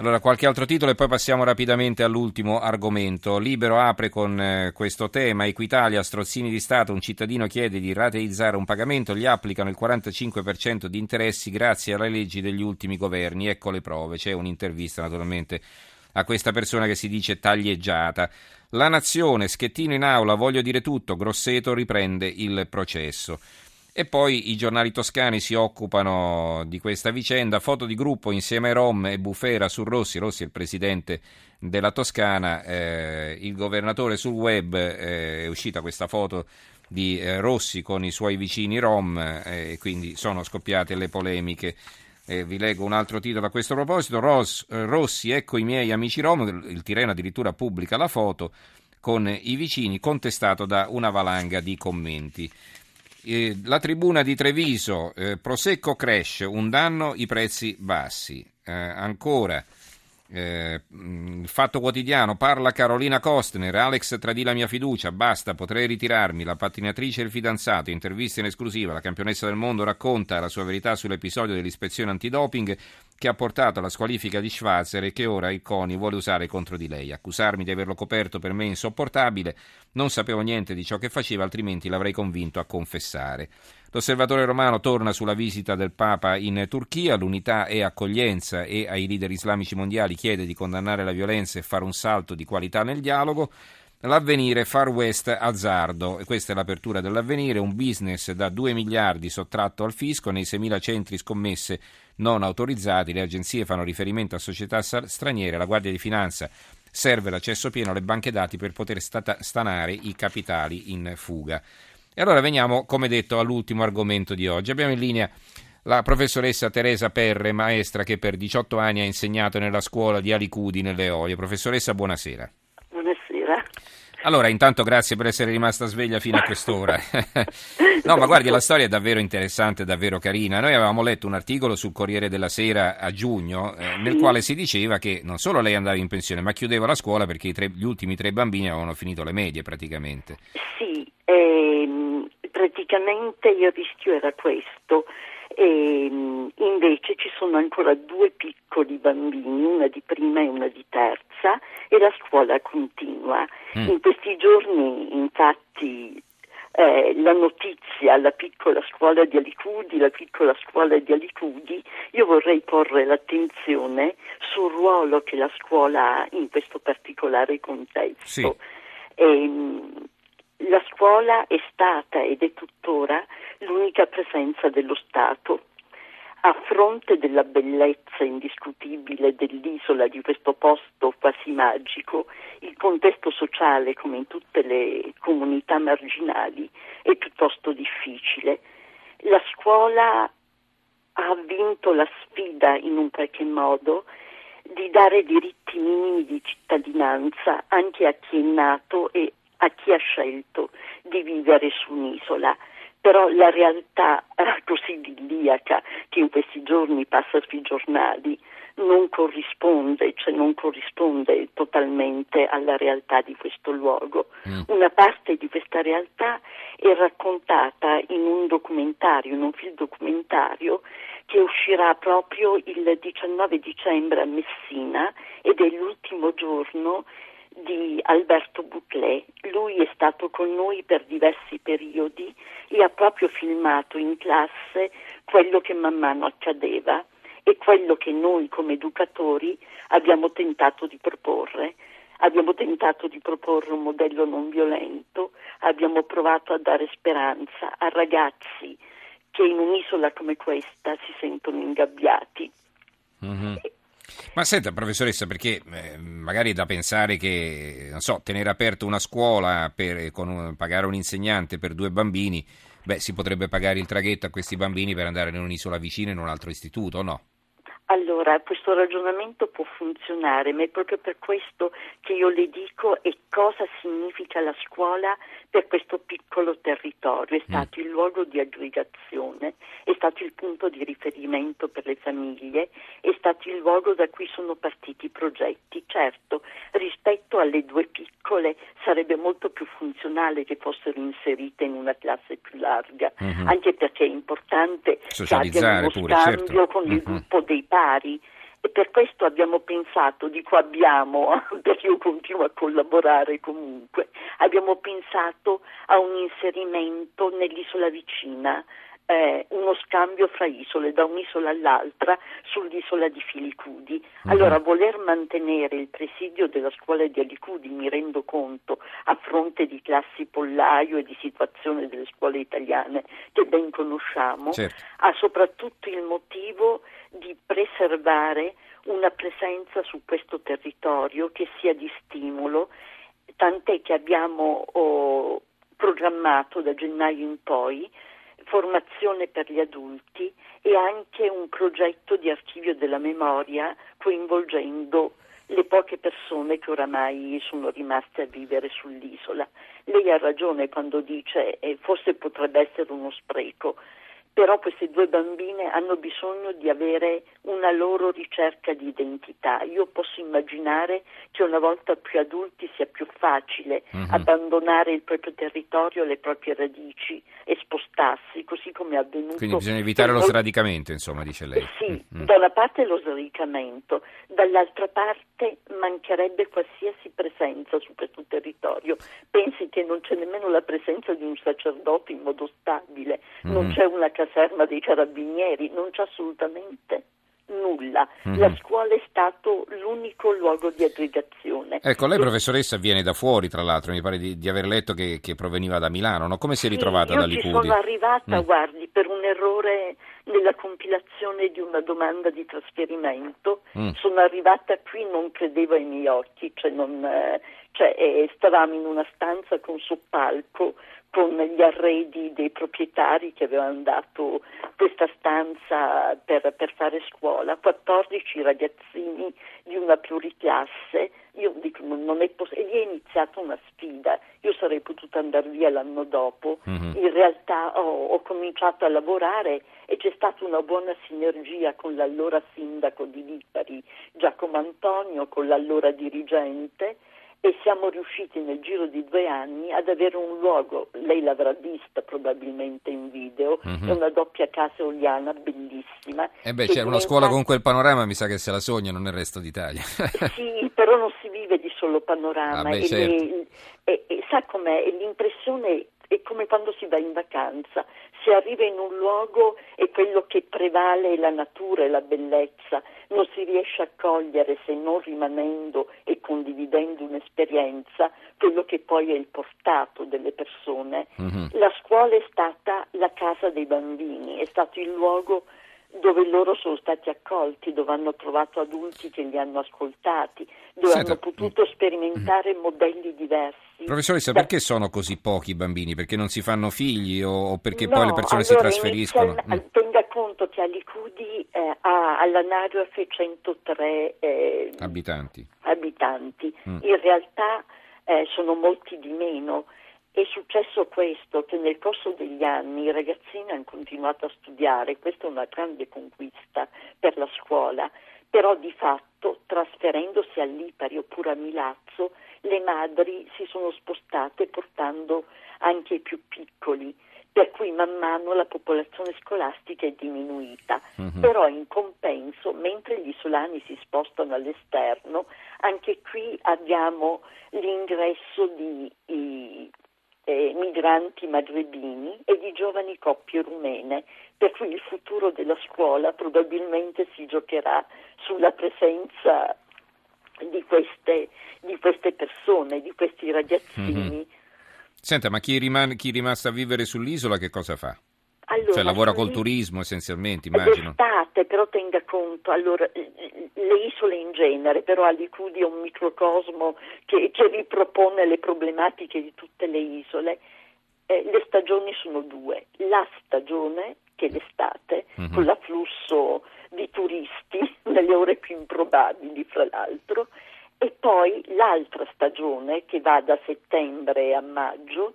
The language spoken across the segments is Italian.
Allora, qualche altro titolo e poi passiamo rapidamente all'ultimo argomento. Libero apre con eh, questo tema. Equitalia, strozzini di Stato, un cittadino chiede di rateizzare un pagamento, gli applicano il 45% di interessi grazie alle leggi degli ultimi governi. Ecco le prove. C'è un'intervista naturalmente a questa persona che si dice taglieggiata. La nazione, schettino in aula, voglio dire tutto, Grosseto riprende il processo. E poi i giornali toscani si occupano di questa vicenda. Foto di gruppo insieme a Rom e Bufera su Rossi. Rossi è il presidente della Toscana. Eh, il governatore sul web eh, è uscita questa foto di eh, Rossi con i suoi vicini Rom e quindi sono scoppiate le polemiche. vi leggo un altro titolo a questo proposito. Ross, eh, Rossi, ecco i miei amici Rom. Il Tireno addirittura pubblica la foto con i vicini, contestato da una valanga di commenti. Eh, la tribuna di Treviso, eh, Prosecco cresce, un danno, i prezzi bassi. Eh, ancora, eh, il Fatto Quotidiano, parla Carolina Kostner, Alex tradì la mia fiducia, basta, potrei ritirarmi. La pattinatrice e il fidanzato, intervista in esclusiva, la campionessa del mondo racconta la sua verità sull'episodio dell'ispezione antidoping che ha portato alla squalifica di Schwarzer e che ora il CONI vuole usare contro di lei. Accusarmi di averlo coperto per me è insopportabile, non sapevo niente di ciò che faceva, altrimenti l'avrei convinto a confessare. L'osservatore romano torna sulla visita del Papa in Turchia, l'unità è accoglienza e ai leader islamici mondiali chiede di condannare la violenza e fare un salto di qualità nel dialogo. L'avvenire Far West azzardo, questa è l'apertura dell'avvenire, un business da 2 miliardi sottratto al fisco nei 6.000 centri scommesse non autorizzati, le agenzie fanno riferimento a società straniere, la Guardia di Finanza serve l'accesso pieno alle banche dati per poter stata- stanare i capitali in fuga. E allora veniamo, come detto, all'ultimo argomento di oggi. Abbiamo in linea la professoressa Teresa Perre, maestra che per 18 anni ha insegnato nella scuola di Alicudi nelle Olie. Professoressa, buonasera. Allora, intanto grazie per essere rimasta sveglia fino a quest'ora. no, ma guardi, la storia è davvero interessante, davvero carina. Noi avevamo letto un articolo sul Corriere della Sera a giugno, eh, nel quale si diceva che non solo lei andava in pensione, ma chiudeva la scuola perché tre, gli ultimi tre bambini avevano finito le medie praticamente. Sì, ehm, praticamente il rischio era questo. E invece ci sono ancora due piccoli bambini, una di prima e una di terza, e la scuola continua. Mm. In questi giorni, infatti, eh, la notizia alla piccola scuola di Alicudi, la piccola scuola di Alicudi, io vorrei porre l'attenzione sul ruolo che la scuola ha in questo particolare contesto. Sì. E, la scuola è stata ed è tuttora l'unica presenza dello Stato a fronte della bellezza indiscutibile dell'isola, di questo posto quasi magico, il contesto sociale, come in tutte le comunità marginali, è piuttosto difficile. La scuola ha vinto la sfida in un qualche modo di dare diritti minimi di cittadinanza anche a chi è nato e a chi ha scelto di vivere su un'isola però la realtà così idilliaca che in questi giorni passa sui giornali non corrisponde, cioè non corrisponde totalmente alla realtà di questo luogo. Mm. Una parte di questa realtà è raccontata in un documentario, in un film documentario che uscirà proprio il 19 dicembre a Messina ed è l'ultimo giorno di Alberto Bouclet. Lui è stato con noi per diversi periodi e ha proprio filmato in classe quello che man mano accadeva e quello che noi come educatori abbiamo tentato di proporre. Abbiamo tentato di proporre un modello non violento, abbiamo provato a dare speranza a ragazzi che in un'isola come questa si sentono ingabbiati. Mm-hmm. Ma senta, professoressa, perché eh, magari è da pensare che, non so, tenere aperta una scuola per con, pagare un insegnante per due bambini, beh, si potrebbe pagare il traghetto a questi bambini per andare in un'isola vicina in un altro istituto, no? Allora, questo ragionamento può funzionare, ma è proprio per questo che io le dico e cosa significa la scuola per questo piccolo territorio. È mm. stato il luogo di aggregazione, è stato il punto di riferimento per le famiglie, è stato il luogo da cui sono partiti i progetti. Certo, rispetto alle due piccole sarebbe molto più funzionale che fossero inserite in una classe più larga, mm-hmm. anche perché è importante che abbiano uno pure, scambio certo. con mm-hmm. il gruppo dei pari e per questo abbiamo pensato, dico abbiamo, perché io continuo a collaborare comunque, abbiamo pensato a un inserimento nell'isola vicina, eh, uno scambio fra isole, da un'isola all'altra, sull'isola di Filicudi. Uh-huh. Allora, voler mantenere il presidio della scuola di Alicudi, mi rendo conto, a fronte di classi pollaio e di situazione delle scuole italiane che ben conosciamo, certo. ha soprattutto il motivo di preservare una presenza su questo territorio che sia di stimolo, tant'è che abbiamo oh, programmato da gennaio in poi formazione per gli adulti e anche un progetto di archivio della memoria coinvolgendo le poche persone che oramai sono rimaste a vivere sull'isola. Lei ha ragione quando dice eh, forse potrebbe essere uno spreco, però queste due bambine hanno bisogno di avere una loro ricerca di identità. Io posso immaginare che una volta più adulti sia più facile mm-hmm. abbandonare il proprio territorio, le proprie radici e spostarsi, così come è avvenuto. Quindi bisogna evitare lo sradicamento, insomma, dice lei. Sì, mm-hmm. da una parte lo sradicamento, dall'altra parte mancherebbe qualsiasi presenza su questo territorio. Pensi che non c'è nemmeno la presenza di un sacerdote in modo stabile, mm-hmm. non c'è una caserma dei carabinieri, non c'è assolutamente nulla. Mm-hmm. La scuola è stato l'unico luogo di aggregazione. Ecco, lei professoressa viene da fuori, tra l'altro, mi pare di, di aver letto che, che, proveniva da Milano, no? Come si è ritrovata sì, da Licudi? Io sono arrivata, mm. guardi, per un errore nella compilazione di una domanda di trasferimento. Mm. Sono arrivata qui, non credevo ai miei occhi, cioè, non, eh, cioè eh, stavamo in una stanza con soppalco con gli arredi dei proprietari che avevano dato questa stanza per, per, fare scuola, 14 ragazzini di una pluriclasse, io dico non è possibile, e lì è iniziata una sfida, io sarei potuta andare via l'anno dopo, mm-hmm. in realtà ho, ho, cominciato a lavorare e c'è stata una buona sinergia con l'allora sindaco di Lipari, Giacomo Antonio, con l'allora dirigente e siamo riusciti nel giro di due anni ad avere un luogo, lei l'avrà vista probabilmente in video, mm-hmm. è una doppia casa eoliana bellissima. E eh beh, c'è diventa... una scuola con quel panorama, mi sa che se la sognano nel resto d'Italia. sì, però non si vive di solo panorama. Ah, beh, certo. e, e, e, sa com'è? L'impressione è come quando si va in vacanza, si arriva in un luogo e quello che prevale è la natura e la bellezza, non si riesce a cogliere se non rimanendo e condividendo un'esperienza quello che poi è il portato delle persone. Mm-hmm. La scuola è stata la casa dei bambini, è stato il luogo dove loro sono stati accolti, dove hanno trovato adulti che li hanno ascoltati, dove Senta, hanno potuto mm. sperimentare mm. modelli diversi. Professoressa, da... perché sono così pochi i bambini? Perché non si fanno figli o, perché no, poi le persone allora, si trasferiscono? Inizia, mm. Tenga conto che Alicudi eh, ha all'anagrafe 103 eh, abitanti. abitanti. Mm. In realtà eh, sono molti di meno è successo questo, che nel corso degli anni i ragazzini hanno continuato a studiare, questa è una grande conquista per la scuola, però di fatto trasferendosi a Lipari oppure a Milazzo le madri si sono spostate portando anche i più piccoli, per cui man mano la popolazione scolastica è diminuita, uh-huh. però in compenso, mentre gli isolani si spostano all'esterno, anche qui abbiamo l'ingresso di i, eh, migranti magrebini e di giovani coppie rumene, per cui il futuro della scuola probabilmente si giocherà sulla presenza di queste, di queste persone, di questi ragazzini. Mm-hmm. Senta, ma chi, rimane, chi è rimasto a vivere sull'isola che cosa fa? Cioè lavora col turismo essenzialmente, immagino. D'estate, però tenga conto, allora, le isole in genere, però Alicudi è un microcosmo che, che ripropone le problematiche di tutte le isole. Eh, le stagioni sono due, la stagione che è l'estate, mm-hmm. con l'afflusso di turisti nelle ore più improbabili, fra l'altro, e poi l'altra stagione che va da settembre a maggio,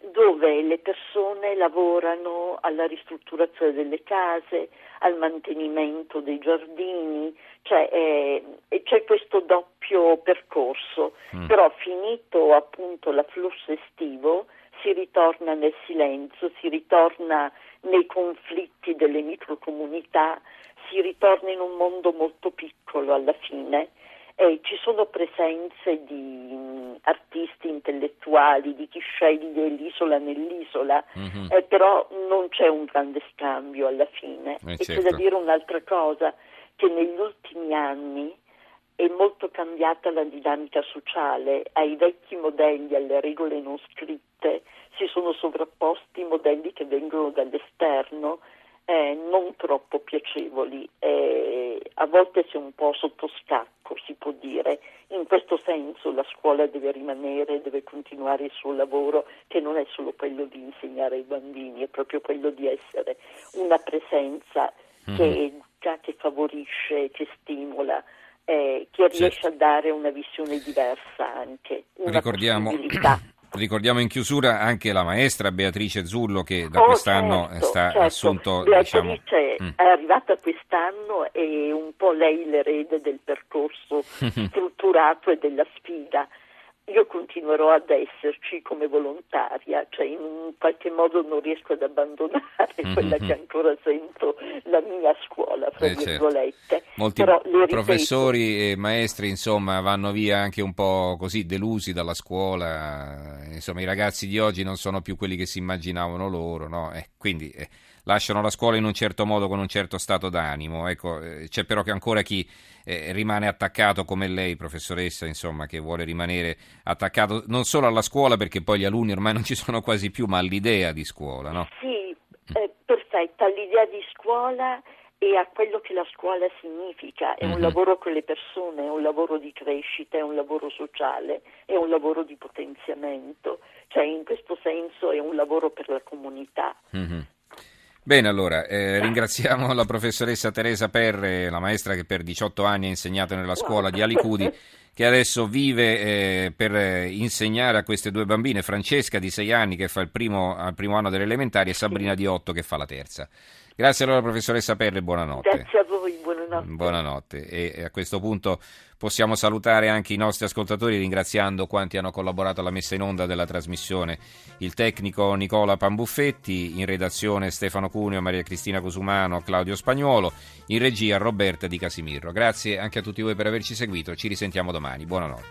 dove le persone lavorano alla ristrutturazione delle case, al mantenimento dei giardini, cioè eh, c'è questo doppio percorso, mm. però finito appunto l'afflusso estivo si ritorna nel silenzio, si ritorna nei conflitti delle microcomunità, si ritorna in un mondo molto piccolo alla fine e ci sono presenze di mh, artisti intellettuali, di chi sceglie l'isola nell'isola, Mhm. eh, però non c'è un grande scambio alla fine. Eh, e c'è certo. da dire un'altra cosa, che negli ultimi anni è molto cambiata la dinamica sociale, ai vecchi modelli, alle regole non scritte, si sono sovrapposti modelli che vengono dall'esterno, eh, non troppo piacevoli, eh, a volte si è un po' sotto scacco, si può dire. In questo senso la scuola deve rimanere, deve continuare il suo lavoro, che non è solo quello di insegnare ai bambini, è proprio quello di essere una presenza che Mhm. educa, che favorisce, che stimola, eh, che riesce a dare una visione diversa anche, una Ricordiamo, possibilità. Ricordiamo in chiusura anche la maestra Beatrice Zullo che da Oh, quest'anno certo, sta certo. assunto Beatrice diciamo, mm. è arrivata quest'anno e un po' lei l'erede del percorso strutturato e della sfida. Io continuerò ad esserci come volontaria, cioè in un qualche modo non riesco ad abbandonare quella che ancora sento la mia scuola, fra Eh, certo. virgolette. Molti Però, le ripeto, professori e maestri, insomma, vanno via anche un po' così delusi dalla scuola. Insomma, i ragazzi di oggi non sono più quelli che si immaginavano loro, no? Eh, quindi eh, lasciano la scuola in un certo modo, con un certo stato d'animo. Ecco, eh, c'è però che ancora chi eh, rimane attaccato come lei, professoressa, insomma, che vuole rimanere attaccato non solo alla scuola, perché poi gli alunni ormai non ci sono quasi più, ma all'idea di scuola, no? Sì, eh, perfetta, all'idea di scuola e a quello che la scuola significa. È Mhm. un lavoro con le persone, è un lavoro di crescita, è un lavoro sociale, è un lavoro di potenziamento. Cioè, in questo senso è un lavoro per la comunità. Mhm. Bene, allora, eh, ringraziamo la professoressa Teresa Perre, la maestra che per 18 anni ha insegnato nella scuola di Alicudi, che adesso vive eh, per eh, insegnare a queste due bambine, Francesca di 6 anni che fa il primo, al primo anno delle elementari e Sabrina di 8 che fa la terza. Grazie allora professoressa Perre, buonanotte. Grazie a voi, buonanotte. Buonanotte e a questo punto possiamo salutare anche i nostri ascoltatori ringraziando quanti hanno collaborato alla messa in onda della trasmissione. Il tecnico Nicola Pambuffetti, in redazione Stefano Cuneo, Maria Cristina Cosumano, Claudio Spagnuolo, in regia Roberta Di Casimirro. Grazie anche a tutti voi per averci seguito, ci risentiamo domani. Buonanotte.